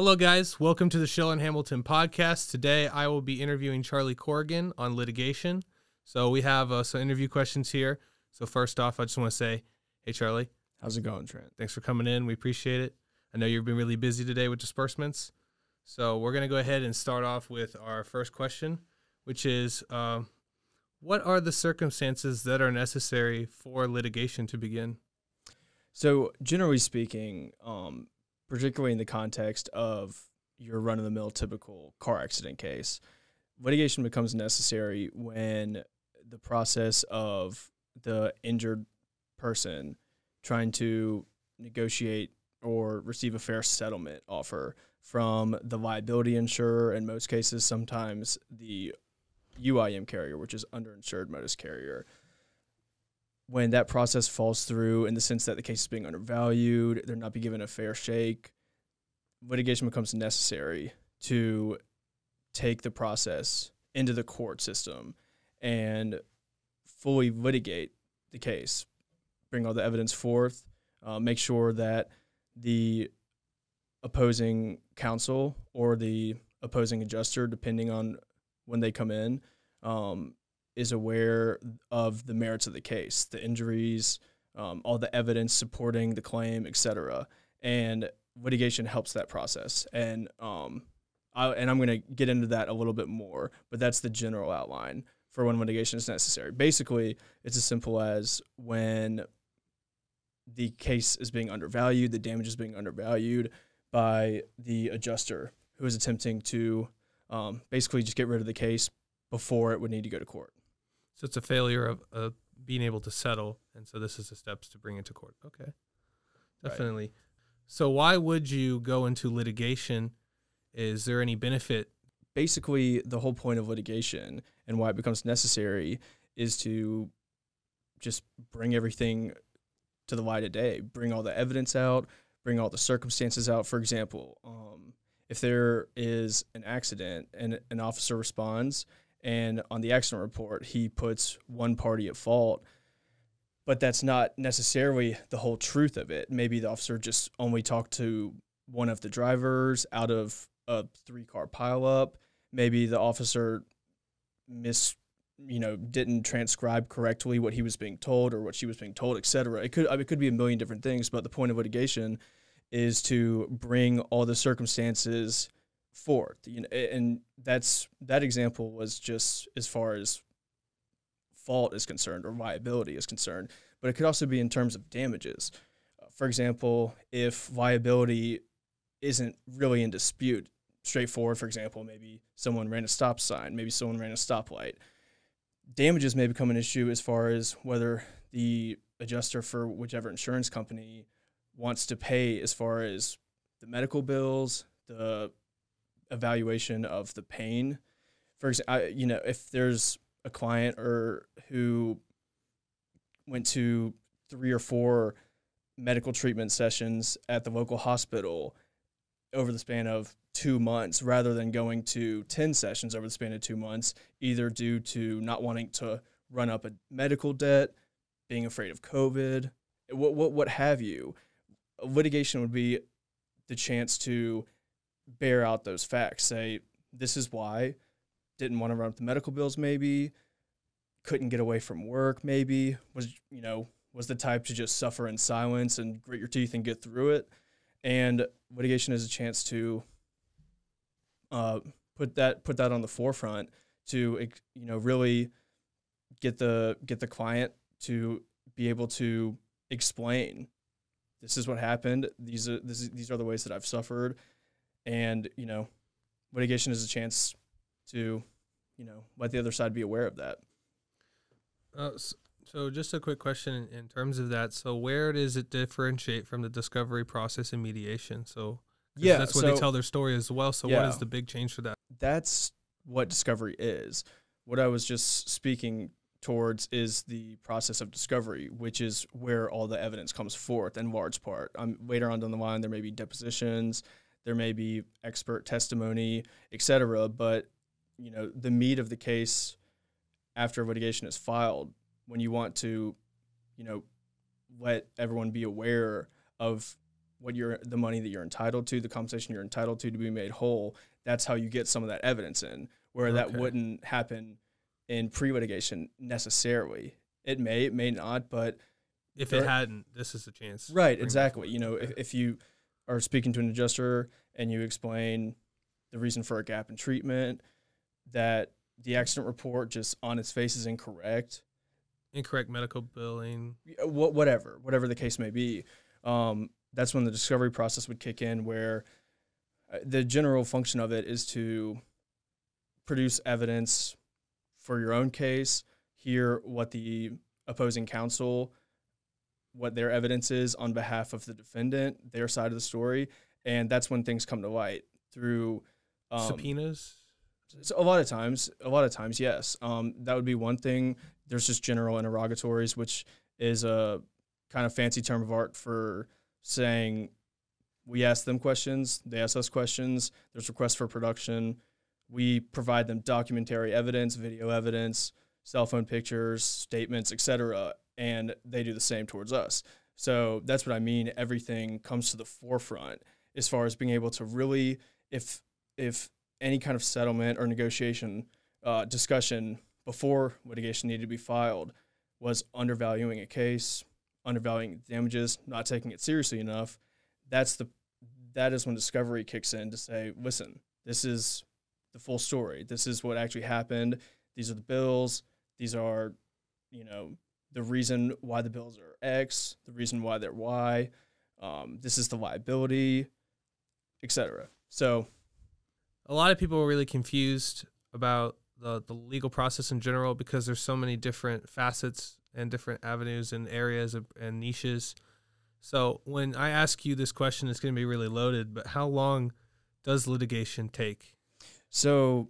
Hello, guys. Welcome to the Shill and Hamilton podcast. Today, I will be interviewing Charlie Corrigan on litigation. So, we have uh, some interview questions here. So, first off, I just want to say, hey, Charlie, How's it going, Trent? thanks for coming in. We appreciate it. I know you've been really busy today with disbursements. So, we're going to go ahead and start off with our first question, which is um, What are the circumstances that are necessary for litigation to begin? So, generally speaking, um, particularly in the context of your run of the mill typical car accident case, litigation becomes necessary when the process of the injured person trying to negotiate or receive a fair settlement offer from the liability insurer, in most cases, sometimes the UIM carrier, which is underinsured motorist carrier. When that process falls through in the sense that the case is being undervalued, they're not being given a fair shake, litigation becomes necessary to take the process into the court system and fully litigate the case, bring all the evidence forth, uh, make sure that the opposing counsel or the opposing adjuster, depending on when they come in, um, is aware of the merits of the case, the injuries, um, all the evidence supporting the claim, etc. And litigation helps that process. And um, I, and I'm going to get into that a little bit more, but that's the general outline for when litigation is necessary. Basically, it's as simple as when the case is being undervalued, the damage is being undervalued by the adjuster who is attempting to um, basically just get rid of the case before it would need to go to court. So, it's a failure of uh, being able to settle. And so, this is the steps to bring it to court. Okay. Right. Definitely. So, why would you go into litigation? Is there any benefit? Basically, the whole point of litigation and why it becomes necessary is to just bring everything to the light of day, bring all the evidence out, bring all the circumstances out. For example, um, if there is an accident and an officer responds, and on the accident report he puts one party at fault, but that's not necessarily the whole truth of it. Maybe the officer just only talked to one of the drivers out of a three car pileup. Maybe the officer mis you know didn't transcribe correctly what he was being told or what she was being told, etc. It could I mean, it could be a million different things, but the point of litigation is to bring all the circumstances forth. You know, and that's that example was just as far as fault is concerned or liability is concerned, but it could also be in terms of damages. Uh, for example, if liability isn't really in dispute, straightforward, for example, maybe someone ran a stop sign, maybe someone ran a stoplight. Damages may become an issue as far as whether the adjuster for whichever insurance company wants to pay as far as the medical bills, the evaluation of the pain. For example, you know, if there's a client or who went to three or four medical treatment sessions at the local hospital over the span of two months rather than going to 10 sessions over the span of two months, either due to not wanting to run up a medical debt, being afraid of COVID, what, what, what have you. Litigation would be the chance to bear out those facts. Say, this is why, didn't want to run up the medical bills, maybe, couldn't get away from work, maybe, was, you know, was the type to just suffer in silence and grit your teeth and get through it. And litigation is a chance to uh, put that put that on the forefront to you know really get the get the client to be able to explain this is what happened these are this is, these are the ways that I've suffered and you know litigation is a chance to you know let the other side be aware of that Uh, so, just a quick question in, terms of that. So, where does it differentiate from the discovery process and mediation? So, Yeah, that's where they tell their story as well. So, what Yeah. is the big change for that? that's what discovery is. What I was just speaking towards is the process of discovery, which is where all the evidence comes forth in large part. Um, later on down the line, there may be depositions, there may be expert testimony, etc. But you know, the meat of the case after litigation is filed, when you want to, you know, let everyone be aware of what you're the money that you're entitled to, the compensation you're entitled to to be made whole. That's how you get some of that evidence in, where that wouldn't happen in pre-litigation necessarily. It may, it may not, but If There- it hadn't, this is a chance. Right, exactly. You know, if, if you are speaking to an adjuster and you explain the reason for a gap in treatment, that the accident report just on its face is incorrect, incorrect medical billing. whatever, whatever the case may be, um, that's when the discovery process would kick in, where uh, the general function of it is to produce evidence for your own case, hear what the opposing counsel, what their evidence is on behalf of the defendant, their side of the story, and that's when things come to light through um, Subpoenas. so a lot of times, a lot of times, yes. Um, that would be one thing. There's just general interrogatories, which is a kind of fancy term of art for saying we ask them questions, they ask us questions. There's requests for production. We provide them documentary evidence, video evidence, cell phone pictures, statements, etc., and they do the same towards us. So that's what I mean. Everything comes to the forefront as far as being able to really, if if any kind of settlement or negotiation uh, discussion before litigation needed to be filed was undervaluing a case, undervaluing damages, not taking it seriously enough. That's the that is when discovery kicks in to say, listen, this is the full story. This is what actually happened. These are the bills. These are, you know, the reason why the bills are X, the reason why they're Y. Um, this is the liability, etc. So a lot of people are really confused about the, the legal process in general because there's so many different facets and different avenues and areas of, and niches. So when I ask you this question, it's going to be really loaded. But how long does litigation take? So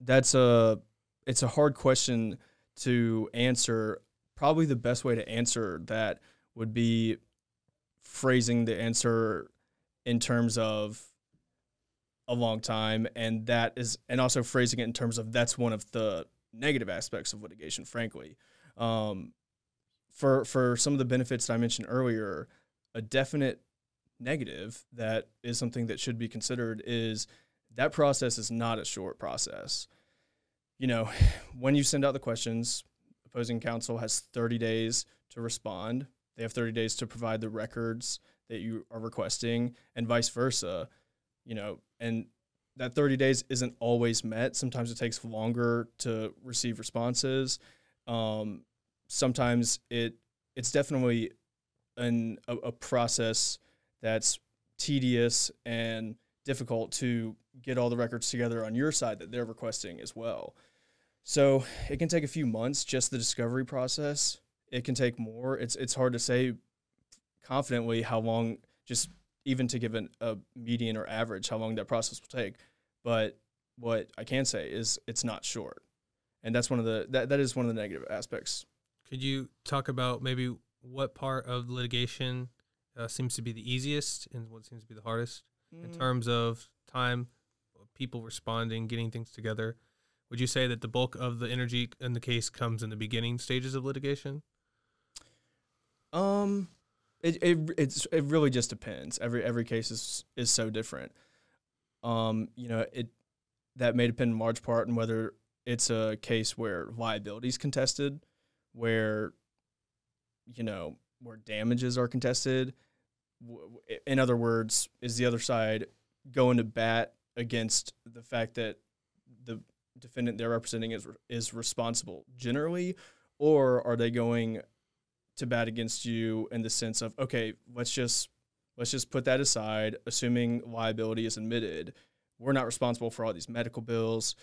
that's a it's a hard question to answer. Probably the best way to answer that would be phrasing the answer in terms of a long time and that is and also phrasing it in terms of that's one of the negative aspects of litigation frankly. Um, for for some of the benefits that i mentioned earlier a definite negative that is something that should be considered is that process is not a short process. You know when you send out the questions opposing counsel has 30 days to respond they have 30 days to provide the records that you are requesting and vice versa you know, and that 30 days isn't always met. Sometimes it takes longer to receive responses. Um, sometimes it it's definitely an a, a process that's tedious and difficult to get all the records together on your side that they're requesting as well. So it can take a few months just the discovery process. It can take more. It's it's hard to say confidently how long just even to give an, a median or average how long that process will take. But what I can say is it's not short, and that's one of the that, that is one of the negative aspects. Could you talk about maybe what part of litigation uh, seems to be the easiest and what seems to be the hardest in terms of time, people responding, getting things together? Would you say that the bulk of the energy in the case comes in the beginning stages of litigation? Um, it it it's it really just depends. Every every case is is so different. Um, you know, it that may depend in large part on whether it's a case where liability is contested, where you know where damages are contested. In other words, is the other side going to bat against the fact that the defendant they're representing is is responsible generally, or are they going to bat against you in the sense of okay, let's just let's just put that aside, assuming liability is admitted. We're not responsible for all these medical bills.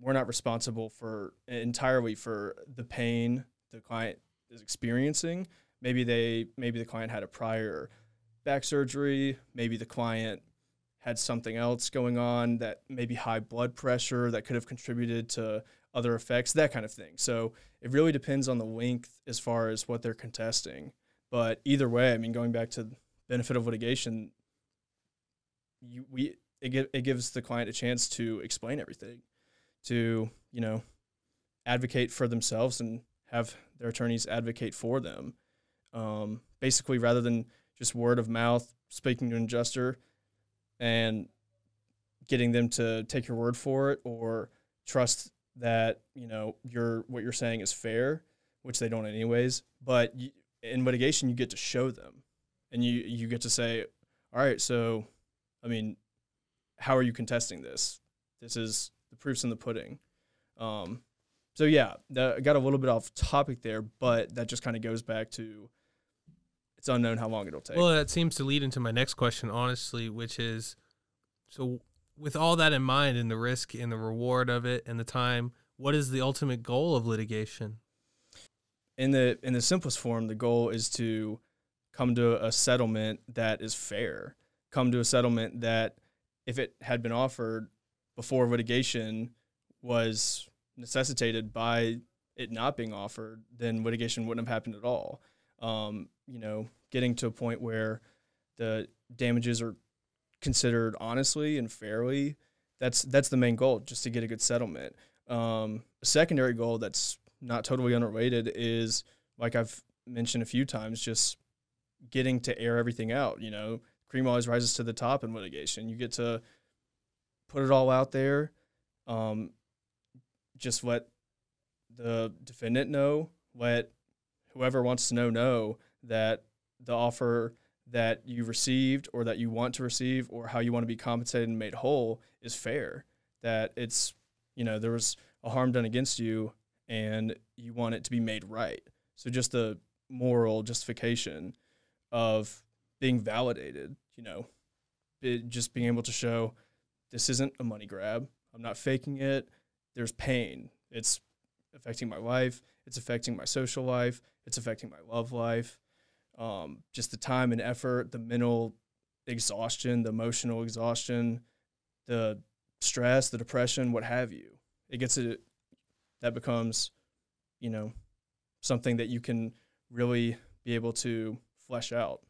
We're not responsible for entirely for the pain the client is experiencing. Maybe they maybe the client had a prior back surgery, maybe the client had something else going on that maybe high blood pressure that could have contributed to other effects, that kind of thing. So it really depends on the length as far as what they're contesting. But either way, I mean, going back to benefit of litigation, you we it, it gives the client a chance to explain everything, to you know, advocate for themselves and have their attorneys advocate for them. Um, basically, rather than just word of mouth, speaking to an adjuster and getting them to take your word for it or trust that you know your what you're saying is fair, which they don't anyways. But you, in litigation, you get to show them, and you you get to say, all right, so, I mean, how are you contesting this? This is the proofs in the pudding. Um, so yeah, I got a little bit off topic there, but that just kind of goes back to it's unknown how long it'll take. Well, that seems to lead into my next question, honestly, which is so with all that in mind and the risk and the reward of it and the time, what is the ultimate goal of litigation? In the in the simplest form, the goal is to come to a settlement that is fair. Come to a settlement that if it had been offered before litigation was necessitated by it not being offered, then litigation wouldn't have happened at all. Um, you know, getting to a point where the damages are considered honestly and fairly. That's that's the main goal, just to get a good settlement. Um, a secondary goal that's not totally unrelated is, like I've mentioned a few times, just getting to air everything out. You know, cream always rises to the top in litigation. You get to put it all out there. Um, just let the defendant know, let whoever wants to know know that the offer that you received or that you want to receive or how you want to be compensated and made whole is fair. That it's, you know, there was a harm done against you and you want it to be made right. So just the moral justification of being validated, you know, it, just being able to show this isn't a money grab. I'm not faking it. There's pain. It's affecting my life. It's affecting my social life. It's affecting my love life um, just the time and effort, the mental exhaustion, the emotional exhaustion, the stress, the depression, what have you. It gets it that becomes, you know, something that you can really be able to flesh out.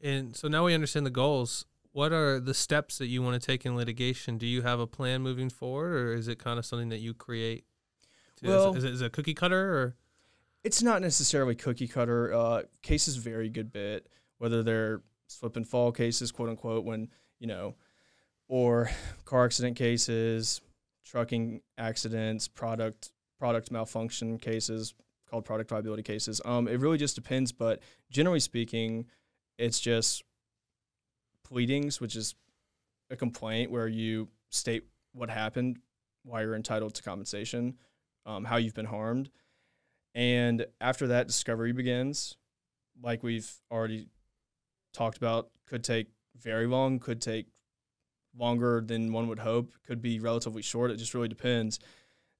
And so now we understand the goals. What are the steps that you want to take in litigation? Do you have a plan moving forward, or is it kind of something that you create? Well, is, it, is it a cookie cutter, or it's not necessarily cookie cutter. Uh, cases vary a good bit, whether they're slip and fall cases, quote unquote, when you know, or car accident cases, trucking accidents, product product malfunction cases called product liability cases. Um, it really just depends, but generally speaking, it's just pleadings, which is a complaint where you state what happened, why you're entitled to compensation, um, how you've been harmed and after that, discovery begins. Like we've already talked about, could take very long, could take longer than one would hope, could be relatively short. It just really depends.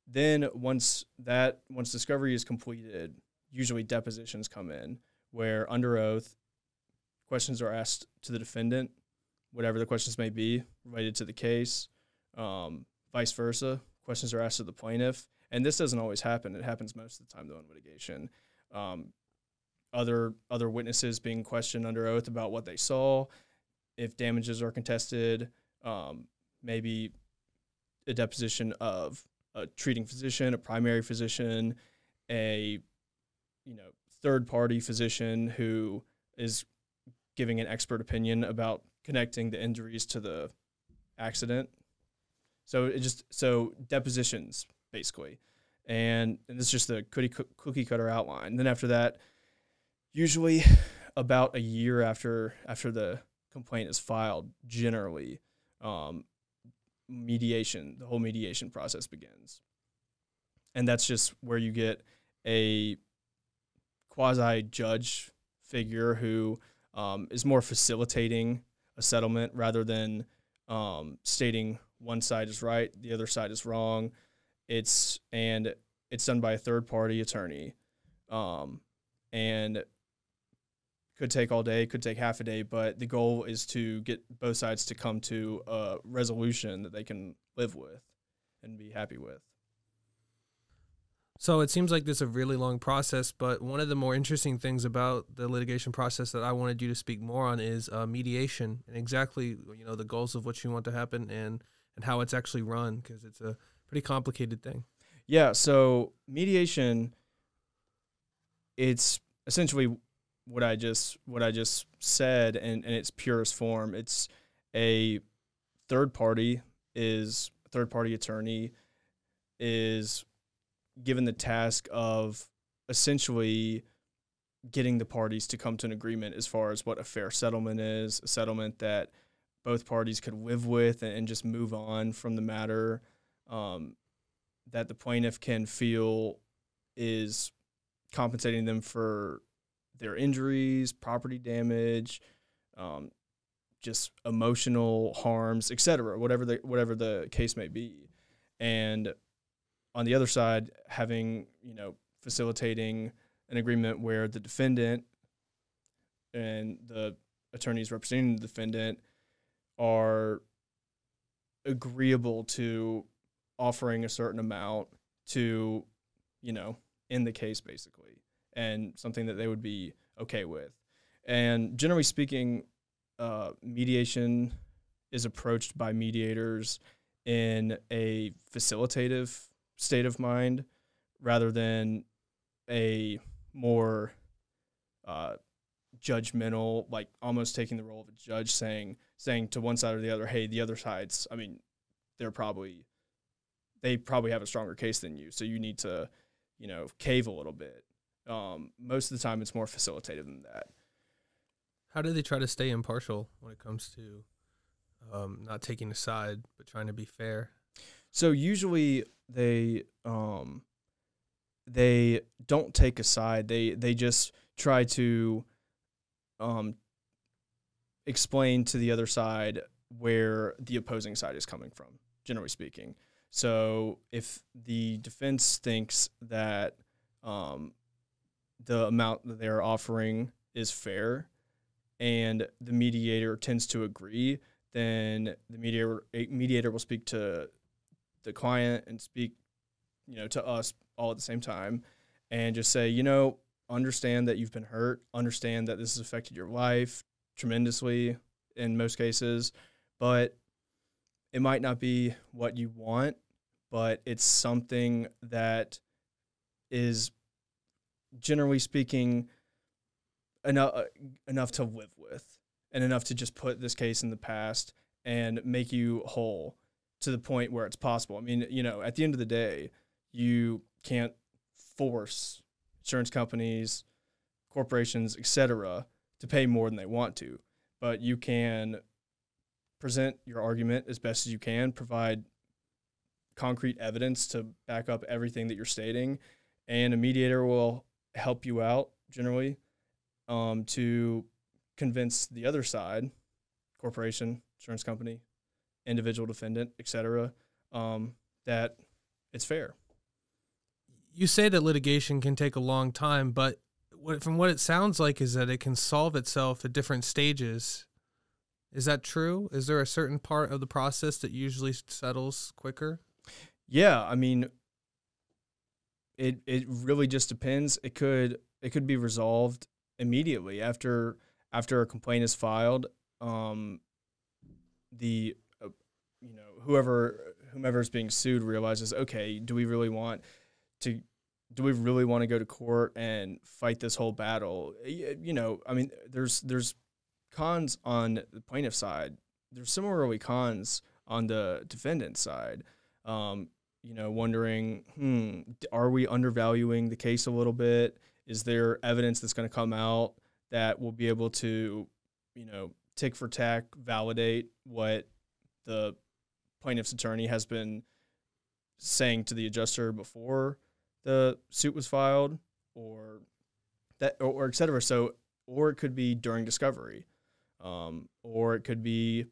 Then once that once discovery is completed, usually depositions come in where under oath questions are asked to the defendant, whatever the questions may be related to the case, um, vice versa. Questions are asked to the plaintiff, and this doesn't always happen. It happens most of the time though in litigation. Um, other other witnesses being questioned under oath about what they saw, if damages are contested, um, maybe a deposition of a treating physician, a primary physician, a you know third party physician who is giving an expert opinion about connecting the injuries to the accident. So it just so depositions basically. And, and this is just the cookie, cookie cutter outline. And then after that, usually about a year after after the complaint is filed, generally, um, mediation, the whole mediation process begins. And that's just where you get a quasi judge figure who um, is more facilitating a settlement rather than um, stating one side is right, the other side is wrong. It's and it's done by a third party attorney, um, and could take all day, could take half a day, but the goal is to get both sides to come to a resolution that they can live with and be happy with. So it seems like this is a really long process, but one of the more interesting things about the litigation process that I wanted you to speak more on is uh, mediation and exactly you know the goals of what you want to happen and and how it's actually run because it's a pretty complicated thing. Yeah. So mediation, it's essentially what I just what I just said in, in its purest form. It's a third party is third party attorney is given the task of essentially getting the parties to come to an agreement as far as what a fair settlement is, a settlement that both parties could live with and, and just move on from the matter, um, that the plaintiff can feel is compensating them for their injuries, property damage, um, just emotional harms, etc. Whatever the whatever the case may be, and on the other side, having you know facilitating an agreement where the defendant and the attorneys representing the defendant are agreeable to offering a certain amount to, you know, in the case basically, and something that they would be okay with. And generally speaking, uh, mediation is approached by mediators in a facilitative state of mind rather than a more uh, judgmental, like almost taking the role of a judge, saying saying to one side or the other, "Hey, the other side's. I mean, they're probably they probably have a stronger case than you, so you need to, you know, cave a little bit." Um, most of the time, it's more facilitative than that. How do they try to stay impartial when it comes to um, not taking a side but trying to be fair? So usually they um, they don't take a side. They they just try to um, explain to the other side where the opposing side is coming from, generally speaking. So if the defense thinks that um, the amount that they're offering is fair, and the mediator tends to agree, then the mediator mediator will speak to the client and speak, you know, to us all at the same time and just say, you know, understand that you've been hurt, understand that this has affected your life tremendously in most cases, but it might not be what you want, but it's something that is generally speaking enough enough to live with and enough to just put this case in the past and make you whole to the point where it's possible. I mean, you know, at the end of the day, you can't force insurance companies, corporations, etc., to pay more than they want to, but you can present your argument as best as you can, provide concrete evidence to back up everything that you're stating, and a mediator will help you out generally um, to convince the other side, corporation, insurance company, individual defendant, etc., um, that it's fair you say that litigation can take a long time, but from what it sounds like is that it can solve itself at different stages. Is that true? Is there a certain part of the process that usually settles quicker? Yeah, I mean, it it really just depends. It could it could be resolved immediately after after a complaint is filed. Um, the uh, you know whoever whomever is being sued realizes okay, do we really want to do we really want to go to court and fight this whole battle? You know, I mean, there's there's cons on the plaintiff side. There's similarly cons on the defendant side. Um, you know, wondering, hmm, are we undervaluing the case a little bit? Is there evidence that's going to come out that will be able to, you know, tick for tack validate what the plaintiff's attorney has been saying to the adjuster before? the suit was filed or that or, or et cetera. So or it could be during discovery, um, or it could be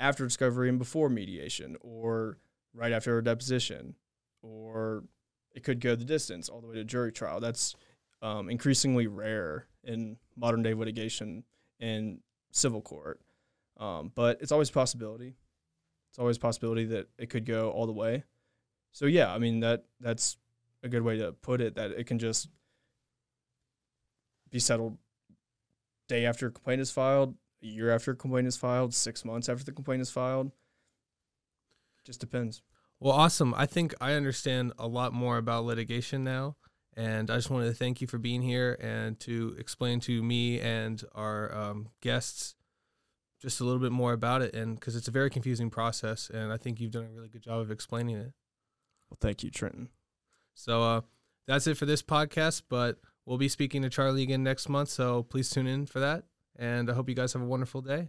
after discovery and before mediation, or right after a deposition, or it could go the distance all the way to jury trial. That's um, increasingly rare in modern day litigation in civil court, um, but it's always a possibility. It's always a possibility that it could go all the way. So yeah, I mean that that's a good way to put it that it can just be settled day after a complaint is filed, a year after a complaint is filed, six months after the complaint is filed. Just depends. Well, awesome. I think I understand a lot more about litigation now. And I just wanted to thank you for being here and to explain to me and our um, guests just a little bit more about it. And because it's a very confusing process, and I think you've done a really good job of explaining it. Well, thank you, Trenton. So uh, that's it for this podcast, but we'll be speaking to Charlie again next month. So please tune in for that. And I hope you guys have a wonderful day.